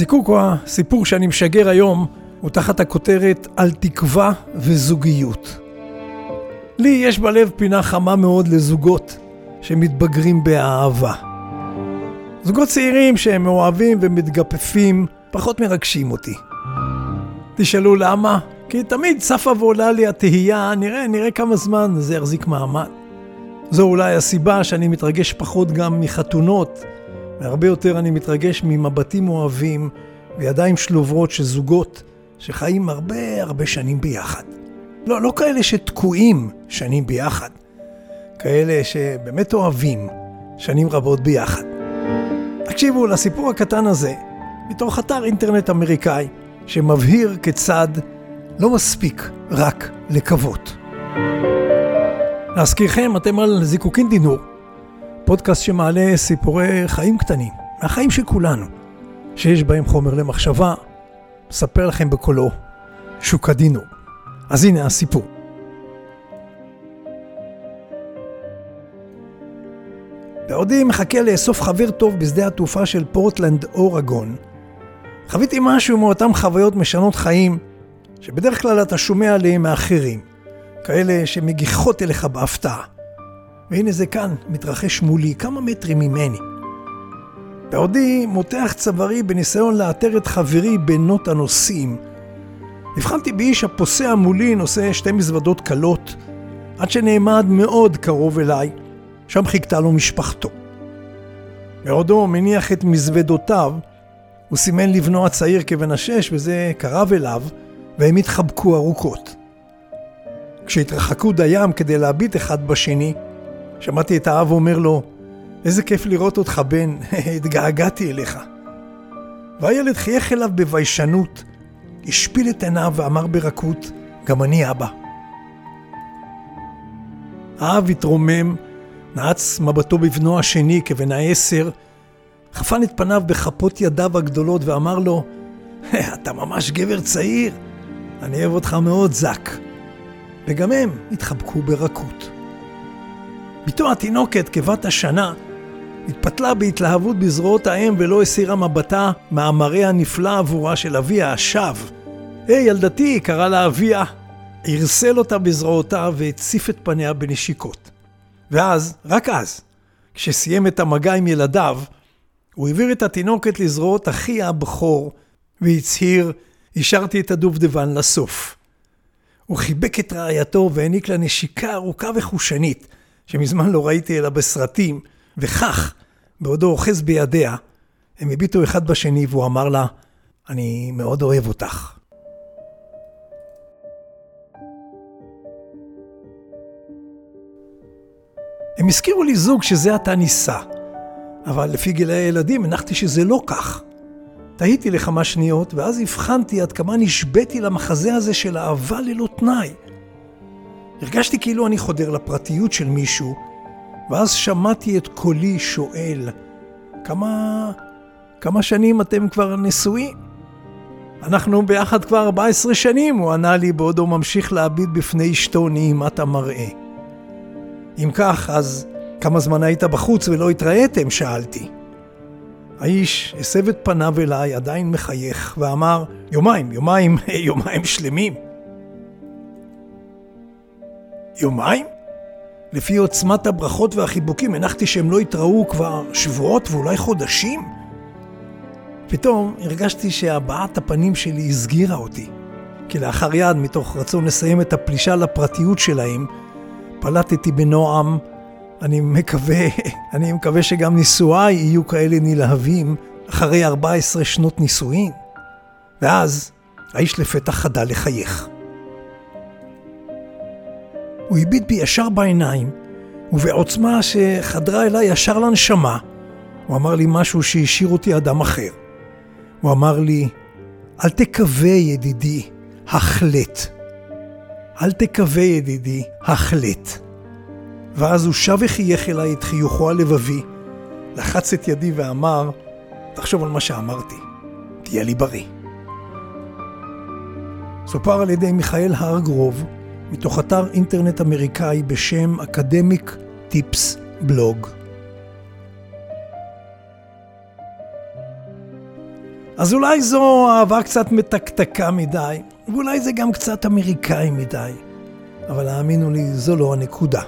הזיקוק או הסיפור שאני משגר היום הוא תחת הכותרת על תקווה וזוגיות. לי יש בלב פינה חמה מאוד לזוגות שמתבגרים באהבה. זוגות צעירים שהם מאוהבים ומתגפפים פחות מרגשים אותי. תשאלו למה? כי תמיד צפה ועולה לי התהייה, נראה, נראה כמה זמן זה יחזיק מעמד. זו אולי הסיבה שאני מתרגש פחות גם מחתונות, והרבה יותר אני מתרגש ממבטים אוהבים וידיים שלוברות של זוגות שחיים הרבה הרבה שנים ביחד. לא, לא כאלה שתקועים שנים ביחד, כאלה שבאמת אוהבים שנים רבות ביחד. תקשיבו לסיפור הקטן הזה מתוך אתר אינטרנט אמריקאי שמבהיר כיצד לא מספיק רק לקוות. להזכירכם, אתם על זיקוקין דינור, פודקאסט שמעלה סיפורי חיים קטנים, מהחיים של כולנו, שיש בהם חומר למחשבה, מספר לכם בקולו, שוק הדינור. אז הנה הסיפור. בעודי מחכה לאסוף חבר טוב בשדה התעופה של פורטלנד אורגון, חוויתי משהו מאותן חוויות משנות חיים, שבדרך כלל אתה שומע עליהם מאחרים, כאלה שמגיחות אליך בהפתעה. והנה זה כאן, מתרחש מולי, כמה מטרים ממני. בעודי מותח צווארי בניסיון לאתר את חברי בנות הנוסעים. הבחנתי באיש הפוסע מולי נושא שתי מזוודות קלות, עד שנעמד מאוד קרוב אליי, שם חיכתה לו משפחתו. בעודו מניח את מזוודותיו, הוא סימן לבנו הצעיר כבן השש, וזה קרב אליו, והם התחבקו ארוכות. כשהתרחקו דיים כדי להביט אחד בשני, שמעתי את האב אומר לו, איזה כיף לראות אותך, בן, התגעגעתי אליך. והילד חייך אליו בביישנות, השפיל את עיניו ואמר ברכות, גם אני אבא. האב התרומם, נעץ מבטו בבנו השני כבן העשר, חפן את פניו בכפות ידיו הגדולות ואמר לו, אתה ממש גבר צעיר, אני אוהב אותך מאוד, זק. וגם הם התחבקו ברכות. בתו התינוקת, כבת השנה, התפתלה בהתלהבות בזרועות האם ולא הסירה מבטה מהמראה הנפלא עבורה של אביה, השב. היי, hey, ילדתי, קרא לה אביה. ערסל אותה בזרועותיו והציף את פניה בנשיקות. ואז, רק אז, כשסיים את המגע עם ילדיו, הוא העביר את התינוקת לזרועות אחי הבכור, והצהיר, השארתי את הדובדבן לסוף. הוא חיבק את רעייתו והעניק לה נשיקה ארוכה וחושנית, שמזמן לא ראיתי אלא בסרטים, וכך, בעודו אוחז בידיה, הם הביטו אחד בשני והוא אמר לה, אני מאוד אוהב אותך. הם הזכירו לי זוג שזה עתה נישא, אבל לפי גילי הילדים הנחתי שזה לא כך. תהיתי לכמה שניות, ואז הבחנתי עד כמה נשבתי למחזה הזה של אהבה ללא תנאי. הרגשתי כאילו אני חודר לפרטיות של מישהו, ואז שמעתי את קולי שואל, כמה... כמה שנים אתם כבר נשואים? אנחנו ביחד כבר 14 שנים, הוא ענה לי בעודו ממשיך להביט בפני אשתו נעימת המראה. אם כך, אז כמה זמן היית בחוץ ולא התראיתם? שאלתי. האיש הסב את פניו אליי, עדיין מחייך, ואמר, יומיים, יומיים, יומיים שלמים. יומיים? לפי עוצמת הברכות והחיבוקים הנחתי שהם לא יתראו כבר שבועות ואולי חודשים. פתאום הרגשתי שהבעת הפנים שלי הסגירה אותי. כי לאחר יד, מתוך רצון לסיים את הפלישה לפרטיות שלהם, פלטתי בנועם, אני מקווה, אני מקווה שגם נישואיי יהיו כאלה נלהבים אחרי 14 שנות נישואין. ואז האיש לפתח חדל לחייך. הוא הביט בי ישר בעיניים, ובעוצמה שחדרה אליי ישר לנשמה, הוא אמר לי משהו שהשאיר אותי אדם אחר. הוא אמר לי, אל תקווה ידידי, החלט. אל תקווה ידידי, החלט. ואז הוא שב וחייך אליי את חיוכו הלבבי, לחץ את ידי ואמר, תחשוב על מה שאמרתי, תהיה לי בריא. סופר על ידי מיכאל הרגרוב, מתוך אתר אינטרנט אמריקאי בשם אקדמיק טיפס בלוג. אז אולי זו אהבה קצת מתקתקה מדי, ואולי זה גם קצת אמריקאי מדי, אבל האמינו לי, זו לא הנקודה.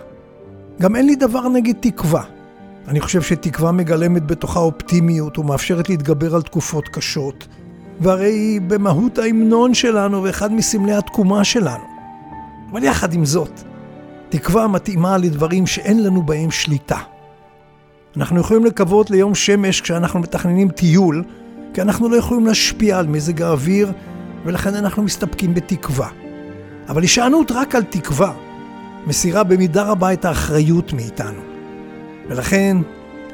גם אין לי דבר נגד תקווה. אני חושב שתקווה מגלמת בתוכה אופטימיות ומאפשרת להתגבר על תקופות קשות, והרי היא במהות ההמנון שלנו ואחד מסמלי התקומה שלנו. אבל יחד עם זאת, תקווה מתאימה לדברים שאין לנו בהם שליטה. אנחנו יכולים לקוות ליום שמש כשאנחנו מתכננים טיול, כי אנחנו לא יכולים להשפיע על מזג האוויר, ולכן אנחנו מסתפקים בתקווה. אבל הישענות רק על תקווה מסירה במידה רבה את האחריות מאיתנו. ולכן,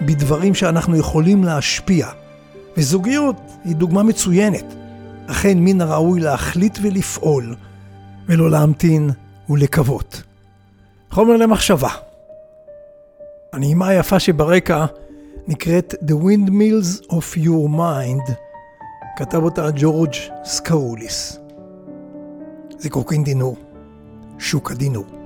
בדברים שאנחנו יכולים להשפיע, וזוגיות היא דוגמה מצוינת, אכן מן הראוי להחליט ולפעול, ולא להמתין ולקוות. חומר למחשבה. הנעימה היפה שברקע נקראת The Windmills of Your Mind, כתב אותה ג'ורג' סקרוליס. זיקוקין דינור, שוק הדינור.